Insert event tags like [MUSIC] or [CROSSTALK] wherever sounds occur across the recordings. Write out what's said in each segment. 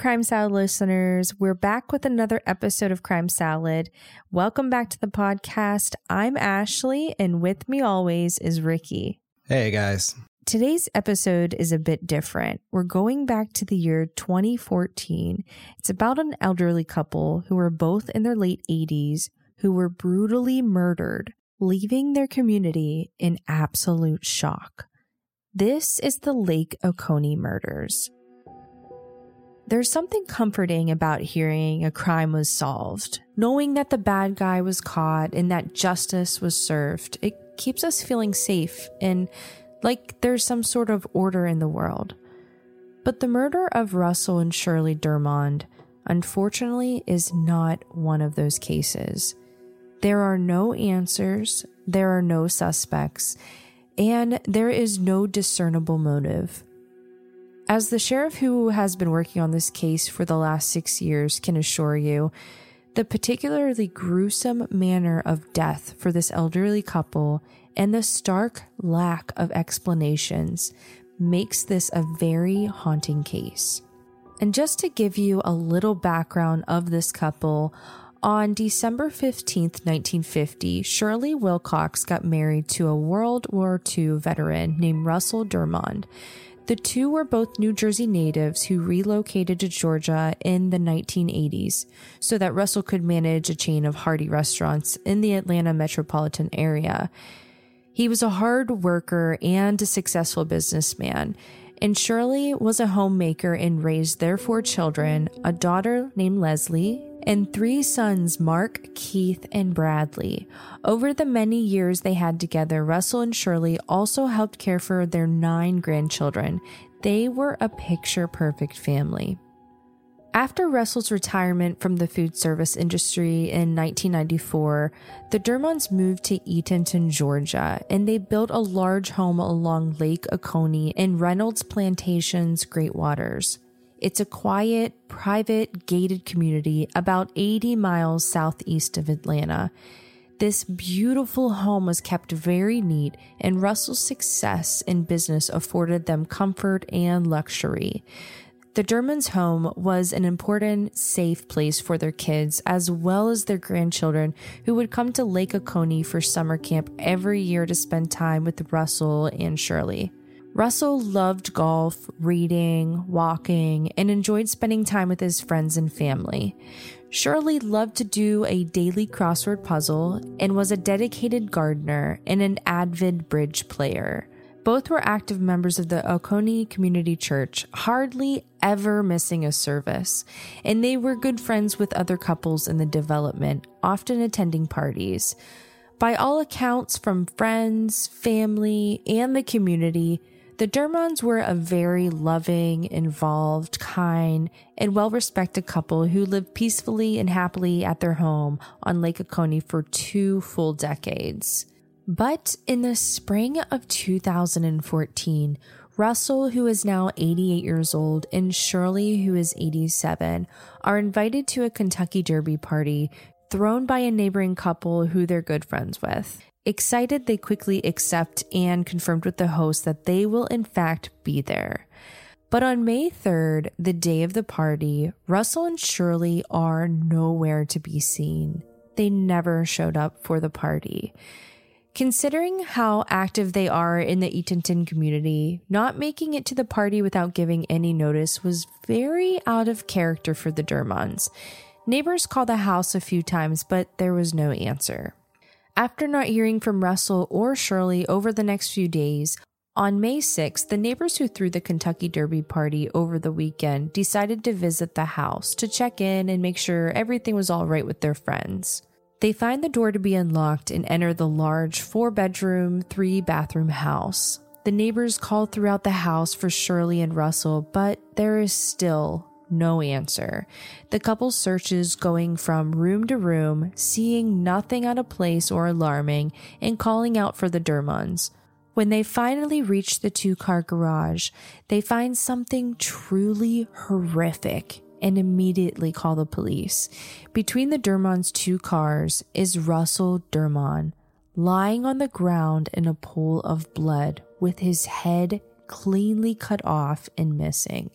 Crime Salad listeners, we're back with another episode of Crime Salad. Welcome back to the podcast. I'm Ashley, and with me always is Ricky. Hey, guys. Today's episode is a bit different. We're going back to the year 2014. It's about an elderly couple who were both in their late 80s who were brutally murdered, leaving their community in absolute shock. This is the Lake Oconee murders. There's something comforting about hearing a crime was solved. Knowing that the bad guy was caught and that justice was served, it keeps us feeling safe and like there's some sort of order in the world. But the murder of Russell and Shirley Dermond, unfortunately, is not one of those cases. There are no answers, there are no suspects, and there is no discernible motive. As the sheriff who has been working on this case for the last six years can assure you, the particularly gruesome manner of death for this elderly couple and the stark lack of explanations makes this a very haunting case. And just to give you a little background of this couple, on December 15th, 1950, Shirley Wilcox got married to a World War II veteran named Russell Dermond. The two were both New Jersey natives who relocated to Georgia in the 1980s so that Russell could manage a chain of Hardee restaurants in the Atlanta metropolitan area. He was a hard worker and a successful businessman, and Shirley was a homemaker and raised their four children a daughter named Leslie and three sons, Mark, Keith, and Bradley. Over the many years they had together, Russell and Shirley also helped care for their nine grandchildren. They were a picture perfect family. After Russell's retirement from the food service industry in 1994, the Dermonds moved to Eatonton, Georgia, and they built a large home along Lake Oconee in Reynolds Plantations, Great Waters. It's a quiet, private, gated community about 80 miles southeast of Atlanta. This beautiful home was kept very neat, and Russell's success in business afforded them comfort and luxury. The Dermonds' home was an important, safe place for their kids as well as their grandchildren who would come to Lake Oconee for summer camp every year to spend time with Russell and Shirley. Russell loved golf, reading, walking, and enjoyed spending time with his friends and family. Shirley loved to do a daily crossword puzzle and was a dedicated gardener and an avid bridge player. Both were active members of the Oconee Community Church, hardly ever missing a service, and they were good friends with other couples in the development, often attending parties. By all accounts, from friends, family, and the community, the Dermonds were a very loving, involved, kind, and well respected couple who lived peacefully and happily at their home on Lake Oconee for two full decades. But in the spring of 2014, Russell, who is now 88 years old, and Shirley, who is 87, are invited to a Kentucky Derby party thrown by a neighboring couple who they're good friends with. Excited, they quickly accept and confirmed with the host that they will, in fact, be there. But on May 3rd, the day of the party, Russell and Shirley are nowhere to be seen. They never showed up for the party. Considering how active they are in the Eatonton community, not making it to the party without giving any notice was very out of character for the Dermonds. Neighbors called the house a few times, but there was no answer. After not hearing from Russell or Shirley over the next few days, on May 6th, the neighbors who threw the Kentucky Derby party over the weekend decided to visit the house to check in and make sure everything was all right with their friends. They find the door to be unlocked and enter the large four bedroom, three bathroom house. The neighbors call throughout the house for Shirley and Russell, but there is still no answer. The couple searches going from room to room, seeing nothing out of place or alarming, and calling out for the Dermonds. When they finally reach the two car garage, they find something truly horrific and immediately call the police. Between the Dermonds' two cars is Russell Dermond, lying on the ground in a pool of blood with his head cleanly cut off and missing.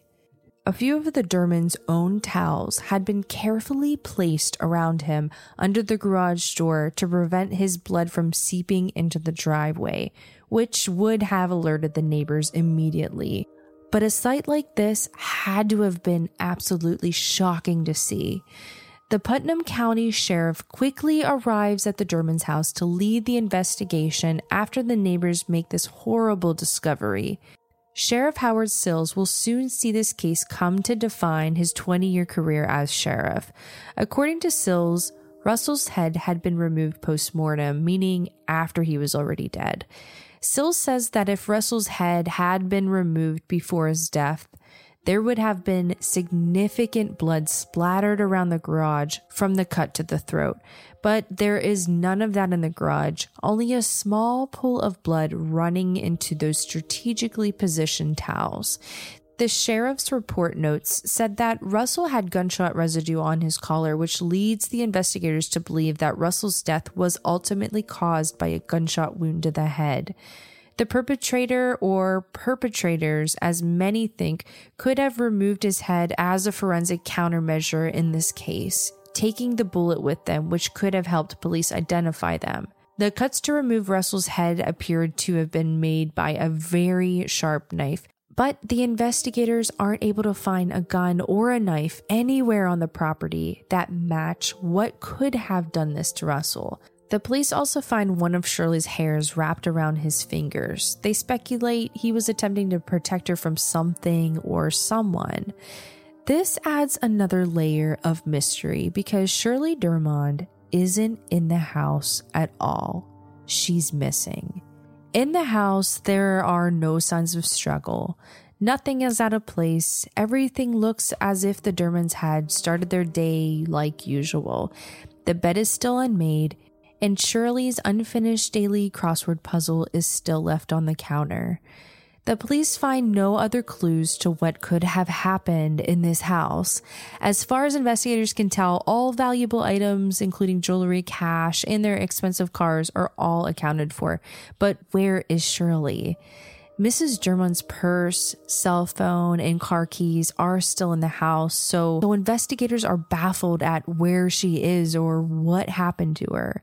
A few of the Dermonds' own towels had been carefully placed around him under the garage door to prevent his blood from seeping into the driveway, which would have alerted the neighbors immediately. But a sight like this had to have been absolutely shocking to see. The Putnam County Sheriff quickly arrives at the Dermonds' house to lead the investigation after the neighbors make this horrible discovery. Sheriff Howard Sills will soon see this case come to define his 20 year career as sheriff. According to Sills, Russell's head had been removed post mortem, meaning after he was already dead. Sills says that if Russell's head had been removed before his death, there would have been significant blood splattered around the garage from the cut to the throat, but there is none of that in the garage, only a small pool of blood running into those strategically positioned towels. The sheriff's report notes said that Russell had gunshot residue on his collar, which leads the investigators to believe that Russell's death was ultimately caused by a gunshot wound to the head. The perpetrator or perpetrators, as many think, could have removed his head as a forensic countermeasure in this case taking the bullet with them, which could have helped police identify them. The cuts to remove Russell's head appeared to have been made by a very sharp knife, but the investigators aren't able to find a gun or a knife anywhere on the property that match what could have done this to Russell. The police also find one of Shirley's hairs wrapped around his fingers. They speculate he was attempting to protect her from something or someone. This adds another layer of mystery because Shirley Dermond isn't in the house at all. She's missing. In the house, there are no signs of struggle. Nothing is out of place. Everything looks as if the Dermonds had started their day like usual. The bed is still unmade, and Shirley's unfinished daily crossword puzzle is still left on the counter. The police find no other clues to what could have happened in this house. As far as investigators can tell, all valuable items, including jewelry, cash, and their expensive cars, are all accounted for. But where is Shirley? Mrs. Dermond's purse, cell phone, and car keys are still in the house, so, investigators are baffled at where she is or what happened to her.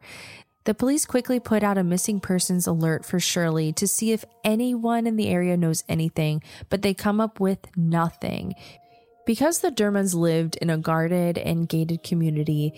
The police quickly put out a missing persons alert for Shirley to see if anyone in the area knows anything, but they come up with nothing. Because the Dermonds lived in a guarded and gated community,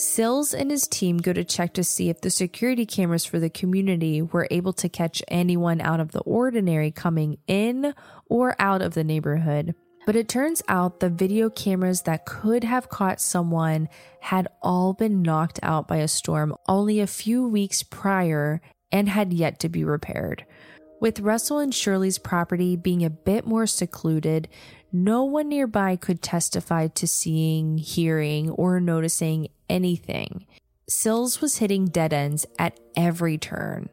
Sills and his team go to check to see if the security cameras for the community were able to catch anyone out of the ordinary coming in or out of the neighborhood. But it turns out the video cameras that could have caught someone had all been knocked out by a storm only a few weeks prior and had yet to be repaired. With Russell and Shirley's property being a bit more secluded, no one nearby could testify to seeing, hearing, or noticing anything. Sills was hitting dead ends at every turn.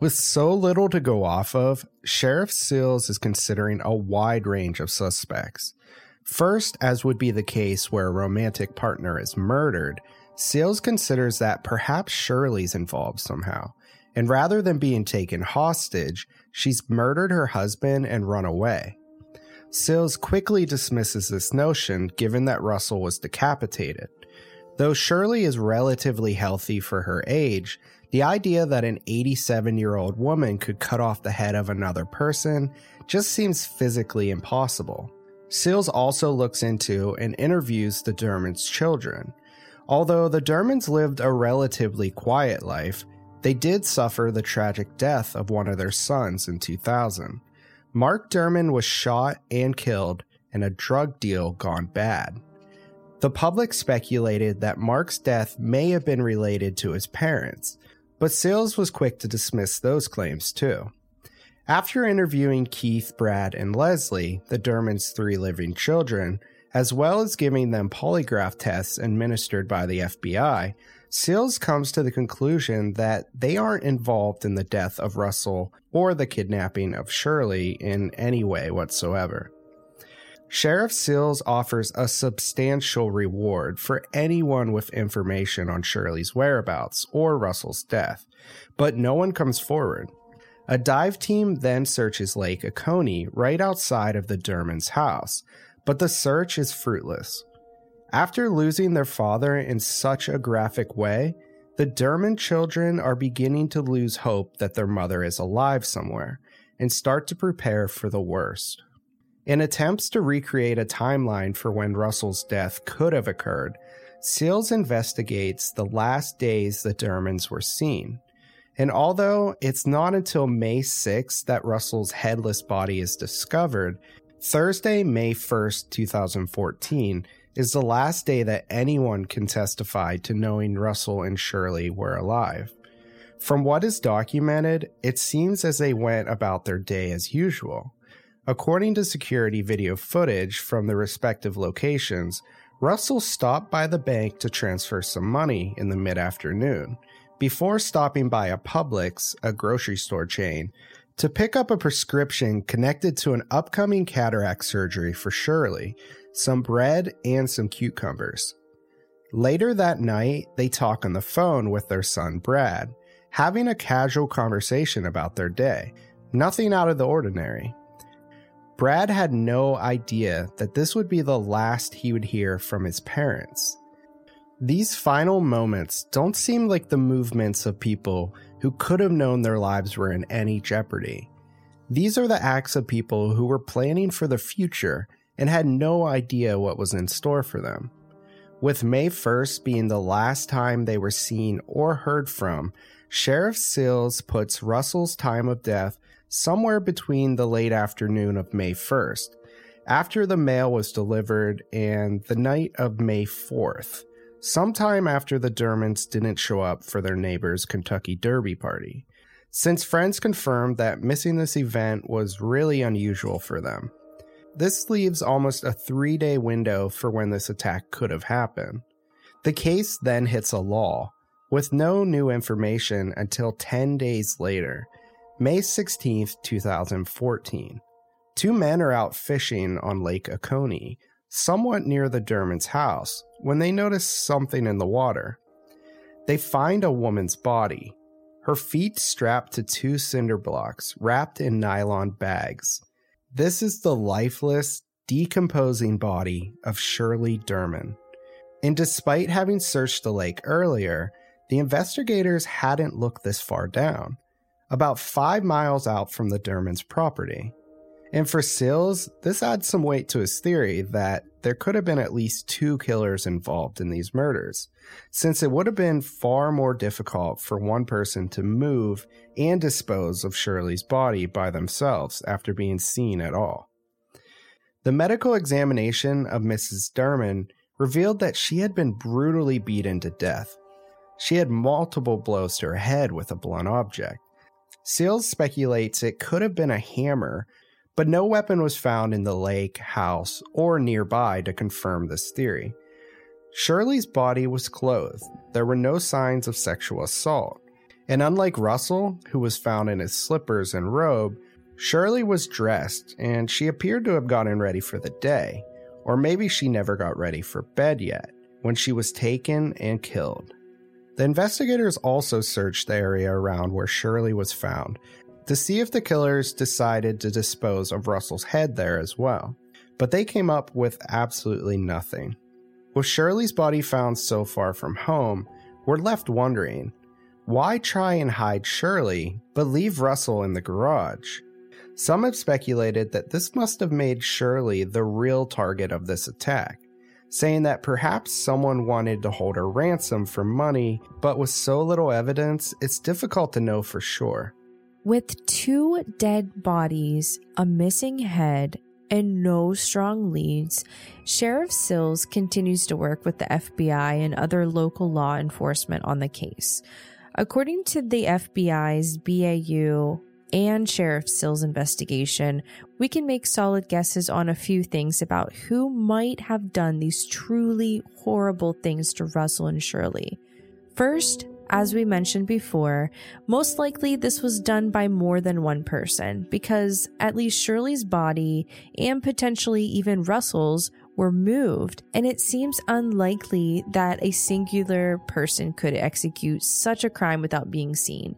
With so little to go off of, Sheriff Sills is considering a wide range of suspects. First, as would be the case where a romantic partner is murdered, Sills considers that perhaps Shirley's involved somehow. And rather than being taken hostage, she's murdered her husband and run away. Sills quickly dismisses this notion given that Russell was decapitated. Though Shirley is relatively healthy for her age, the idea that an 87 year old woman could cut off the head of another person just seems physically impossible. Sills also looks into and interviews the Dermonds' children. Although the Dermonds lived a relatively quiet life, they did suffer the tragic death of one of their sons in 2000. Mark Dermond was shot and killed in a drug deal gone bad. The public speculated that Mark's death may have been related to his parents, but Sills was quick to dismiss those claims too. After interviewing Keith, Brad, and Leslie, the Dermonds' three living children, as well as giving them polygraph tests administered by the FBI, Sills comes to the conclusion that they aren't involved in the death of Russell or the kidnapping of Shirley in any way whatsoever. Sheriff Sills offers a substantial reward for anyone with information on Shirley's whereabouts or Russell's death, but no one comes forward. A dive team then searches Lake Oconee right outside of the Dermonds' house, but the search is fruitless. After losing their father in such a graphic way, the Dermond children are beginning to lose hope that their mother is alive somewhere and start to prepare for the worst. In attempts to recreate a timeline for when Russell's death could have occurred, Sills investigates the last days the Dermonds were seen. And although it's not until May 6th that Russell's headless body is discovered, Thursday, May 1st, 2014, is the last day that anyone can testify to knowing Russell and Shirley were alive. From what is documented, it seems as they went about their day as usual. According to security video footage from the respective locations, Russell stopped by the bank to transfer some money in the mid afternoon before stopping by a Publix, a grocery store chain, to pick up a prescription connected to an upcoming cataract surgery for Shirley, some bread, and some cucumbers. Later that night, they talk on the phone with their son Brad, having a casual conversation about their day. Nothing out of the ordinary. Brad had no idea that this would be the last he would hear from his parents. These final moments don't seem like the movements of people who could have known their lives were in any jeopardy. These are the acts of people who were planning for the future and had no idea what was in store for them. With May 1st being the last time they were seen or heard from, Sheriff Sills puts Russell's time of death somewhere between the late afternoon of May 1st, after the mail was delivered, and the night of May 4th, sometime after the Dermonds didn't show up for their neighbor's Kentucky Derby party, since friends confirmed that missing this event was really unusual for them. This leaves almost a three day window for when this attack could have happened. The case then hits a lull, with no new information until 10 days later, May 16, 2014. Two men are out fishing on Lake Oconee, somewhat near the Dermond's house, when they notice something in the water. They find a woman's body, her feet strapped to two cinder blocks wrapped in nylon bags. This is the lifeless, decomposing body of Shirley Dermond. And despite having searched the lake earlier, the investigators hadn't looked this far down, about five miles out from the Dermond's property. And for Sills, this adds some weight to his theory that there could have been at least two killers involved in these murders, since it would have been far more difficult for one person to move and dispose of Shirley's body by themselves after being seen at all. The medical examination of Mrs. Dermond revealed that she had been brutally beaten to death. She had multiple blows to her head with a blunt object. Sills speculates it could have been a hammer but no weapon was found in the lake, house, or nearby to confirm this theory. Shirley's body was clothed. There were no signs of sexual assault. And unlike Russell, who was found in his slippers and robe, Shirley was dressed and she appeared to have gotten ready for the day. Or maybe she never got ready for bed yet when she was taken and killed. The investigators also searched the area around where Shirley was found, to see if the killers decided to dispose of Russell's head there as well, but they came up with absolutely nothing. With Shirley's body found so far from home, we're left wondering why try and hide Shirley, but leave Russell in the garage? Some have speculated that this must have made Shirley the real target of this attack, saying that perhaps someone wanted to hold her ransom for money, but with so little evidence, it's difficult to know for sure. With two dead bodies, a missing head, and no strong leads, Sheriff Sills continues to work with the FBI and other local law enforcement on the case. According to the FBI's BAU and Sheriff Sills investigation, we can make solid guesses on a few things about who might have done these truly horrible things to Russell and Shirley. First, as we mentioned before, most likely this was done by more than one person because at least Shirley's body and potentially even Russell's were moved, and it seems unlikely that a singular person could execute such a crime without being seen.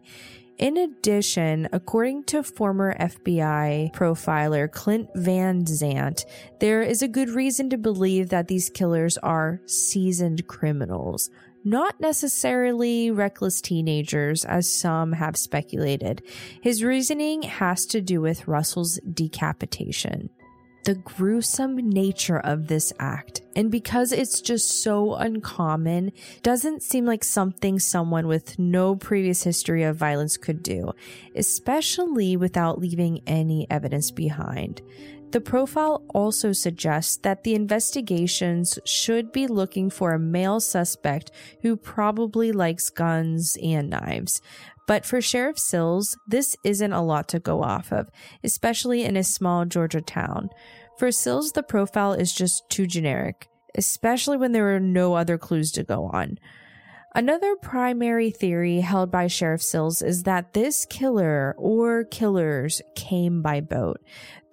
In addition, according to former FBI profiler Clint Van Zandt, there is a good reason to believe that these killers are seasoned criminals, not necessarily reckless teenagers, as some have speculated. His reasoning has to do with Russell's decapitation the gruesome nature of this act. And because it's just so uncommon, doesn't seem like something someone with no previous history of violence could do, especially without leaving any evidence behind. The profile also suggests that the investigations should be looking for a male suspect who probably likes guns and knives. But for Sheriff Sills, this isn't a lot to go off of, especially in a small Georgia town. For Sills, the profile is just too generic, especially when there are no other clues to go on. Another primary theory held by Sheriff Sills is that this killer or killers came by boat.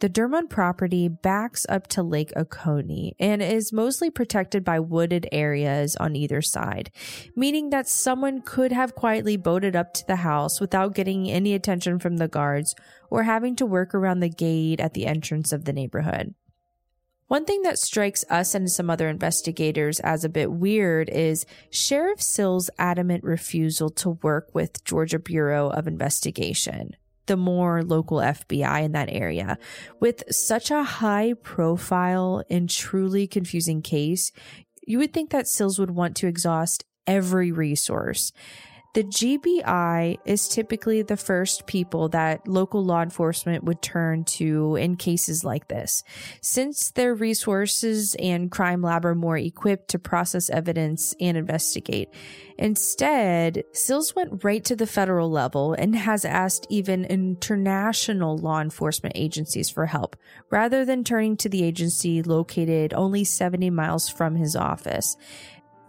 The Dermond property backs up to Lake Oconee and is mostly protected by wooded areas on either side, meaning that someone could have quietly boated up to the house without getting any attention from the guards or having to work around the gate at the entrance of the neighborhood. One thing that strikes us and some other investigators as a bit weird is Sheriff Sills' adamant refusal to work with Georgia Bureau of Investigation the more local FBI in that area. With such a high profile and truly confusing case, you would think that Sills would want to exhaust every resource. The GBI is typically the first people that local law enforcement would turn to in cases like this, since their resources and crime lab are more equipped to process evidence and investigate. Instead, Sills went right to the federal level and has asked even international law enforcement agencies for help, rather than turning to the agency located only 70 miles from his office.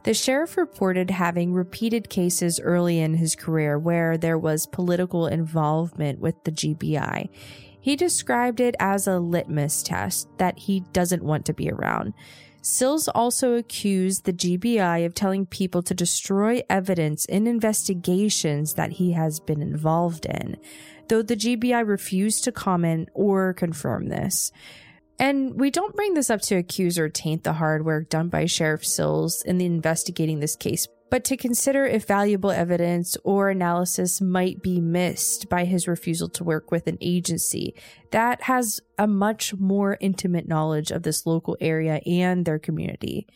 The sheriff reported having repeated cases early in his career where there was political involvement with the GBI. He described it as a litmus test that he doesn't want to be around. Sills also accused the GBI of telling people to destroy evidence in investigations that he has been involved in, though the GBI refused to comment or confirm this. And we don't bring this up to accuse or taint the hard work done by Sheriff Sills in the investigating this case, but to consider if valuable evidence or analysis might be missed by his refusal to work with an agency that has a much more intimate knowledge of this local area and their community.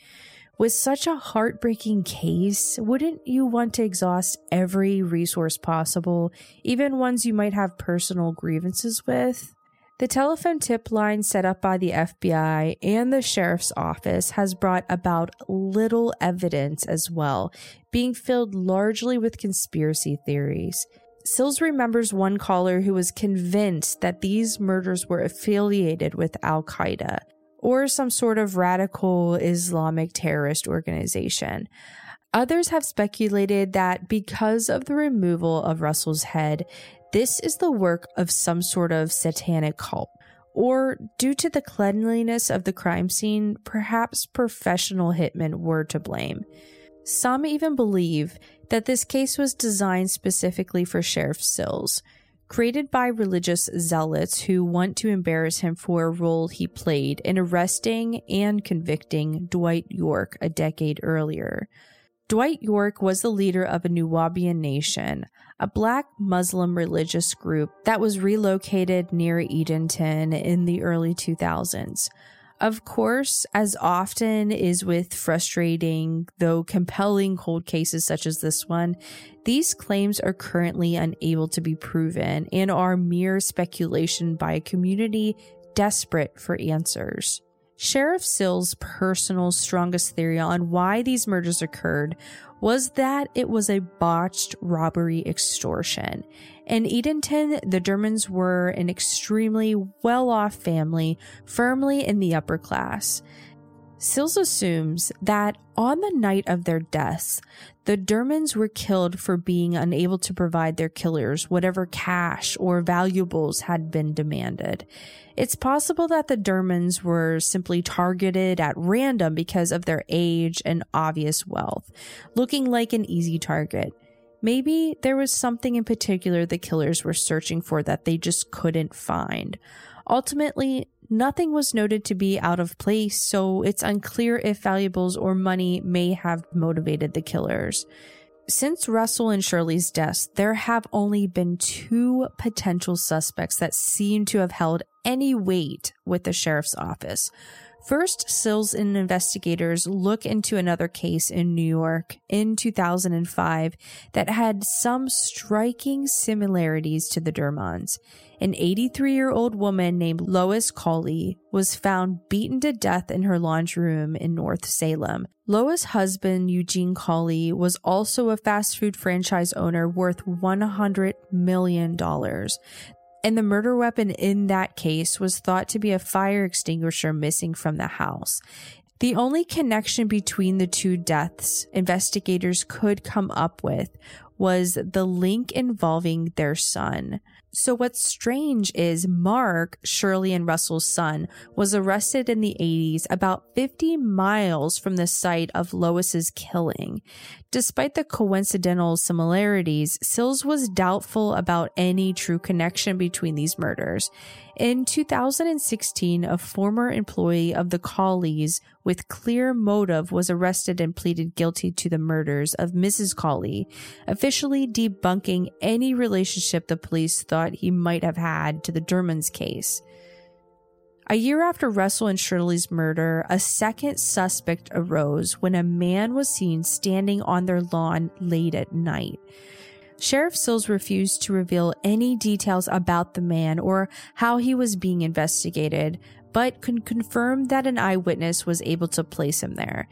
With such a heartbreaking case, wouldn't you want to exhaust every resource possible, even ones you might have personal grievances with? The telephone tip line set up by the FBI and the sheriff's office has brought about little evidence as well, being filled largely with conspiracy theories. Sills remembers one caller who was convinced that these murders were affiliated with Al Qaeda or some sort of radical Islamic terrorist organization. Others have speculated that because of the removal of Russell's head, this is the work of some sort of satanic cult. Or, due to the cleanliness of the crime scene, perhaps professional hitmen were to blame. Some even believe that this case was designed specifically for Sheriff Sills, created by religious zealots who want to embarrass him for a role he played in arresting and convicting Dwight York a decade earlier. Dwight York was the leader of a Nuwaubian nation, a black Muslim religious group that was relocated near Eatonton in the early 2000s. Of course, as often is with frustrating, though compelling cold cases such as this one, these claims are currently unable to be proven and are mere speculation by a community desperate for answers. Sheriff Sills' personal strongest theory on why these murders occurred was that it was a botched robbery extortion. In Eatonton, the Dermonds were an extremely well off family, firmly in the upper class. Sills assumes that on the night of their deaths, the Dermonds were killed for being unable to provide their killers whatever cash or valuables had been demanded. It's possible that the Dermonds were simply targeted at random because of their age and obvious wealth, looking like an easy target. Maybe there was something in particular the killers were searching for that they just couldn't find. Ultimately, nothing was noted to be out of place, so it's unclear if valuables or money may have motivated the killers. Since Russell and Shirley's deaths, there have only been two potential suspects that seem to have held any weight with the sheriff's office. First, Sills and investigators look into another case in New York in 2005 that had some striking similarities to the Dermonds. An 83 year old woman named Lois Colley was found beaten to death in her laundry room in North Salem. Lois' husband, Eugene Colley, was also a fast food franchise owner worth $100 million and the murder weapon in that case was thought to be a fire extinguisher missing from the house. The only connection between the two deaths investigators could come up with was the link involving their son. So, what's strange is Mark, Shirley and Russell's son, was arrested in the 80s about 50 miles from the site of Lois's killing. Despite the coincidental similarities, Sills was doubtful about any true connection between these murders. In 2016, a former employee of the Colleys with clear motive was arrested and pleaded guilty to the murders of Mrs. Colley, officially debunking any relationship the police thought he might have had to the Dermonds case. A year after Russell and Shirley's murder, a second suspect arose when a man was seen standing on their lawn late at night. Sheriff Sills refused to reveal any details about the man or how he was being investigated, but could confirm that an eyewitness was able to place him there.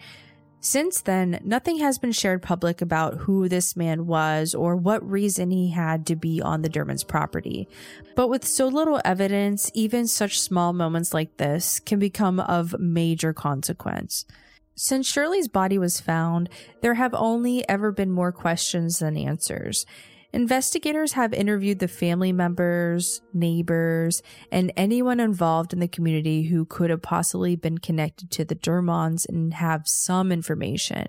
Since then, nothing has been shared public about who this man was or what reason he had to be on the Dermonds property. But with so little evidence, even such small moments like this can become of major consequence. Since Shirley's body was found, there have only ever been more questions than answers. Investigators have interviewed the family members, neighbors, and anyone involved in the community who could have possibly been connected to the Dermonds and have some information.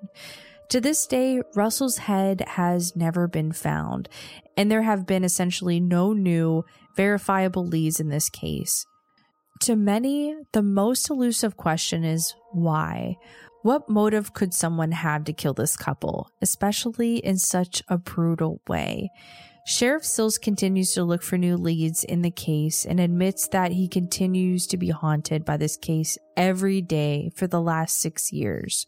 To this day, Russell's head has never been found, and there have been essentially no new verifiable leads in this case. To many, the most elusive question is why? What motive could someone have to kill this couple, especially in such a brutal way? Sheriff Sills continues to look for new leads in the case and admits that he continues to be haunted by this case every day for the last six years.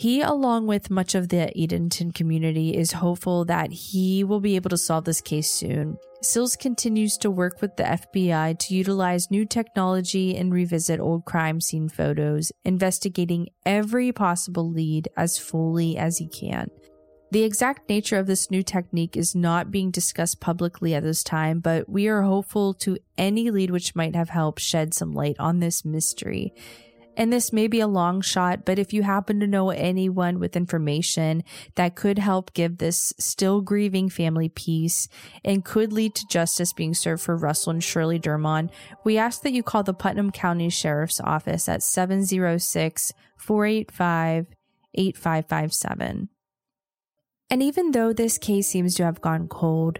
He, along with much of the Eatonton community, is hopeful that he will be able to solve this case soon Sills continues to work with the FBI to utilize new technology and revisit old crime scene photos, investigating every possible lead as fully as he can. The exact nature of this new technique is not being discussed publicly at this time, but we are hopeful to any lead which might have helped shed some light on this mystery. And this may be a long shot, but if you happen to know anyone with information that could help give this still grieving family peace and could lead to justice being served for Russell and Shirley Dermond, we ask that you call the Putnam County Sheriff's Office at 706 485 8557. And even though this case seems to have gone cold,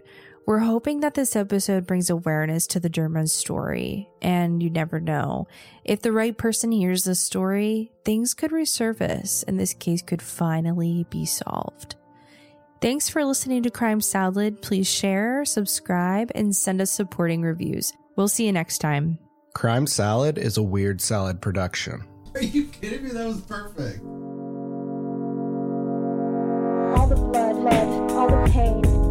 we're hoping that this episode brings awareness to the Dermond story, and you never know. If the right person hears the story, things could resurface and this case could finally be solved. Thanks for listening to Crime Salad. Please share, subscribe, and send us supporting reviews. We'll see you next time. Crime Salad is a weird salad production. [LAUGHS] Are you kidding me? That was perfect. All the blood, blood, all the pain, pain.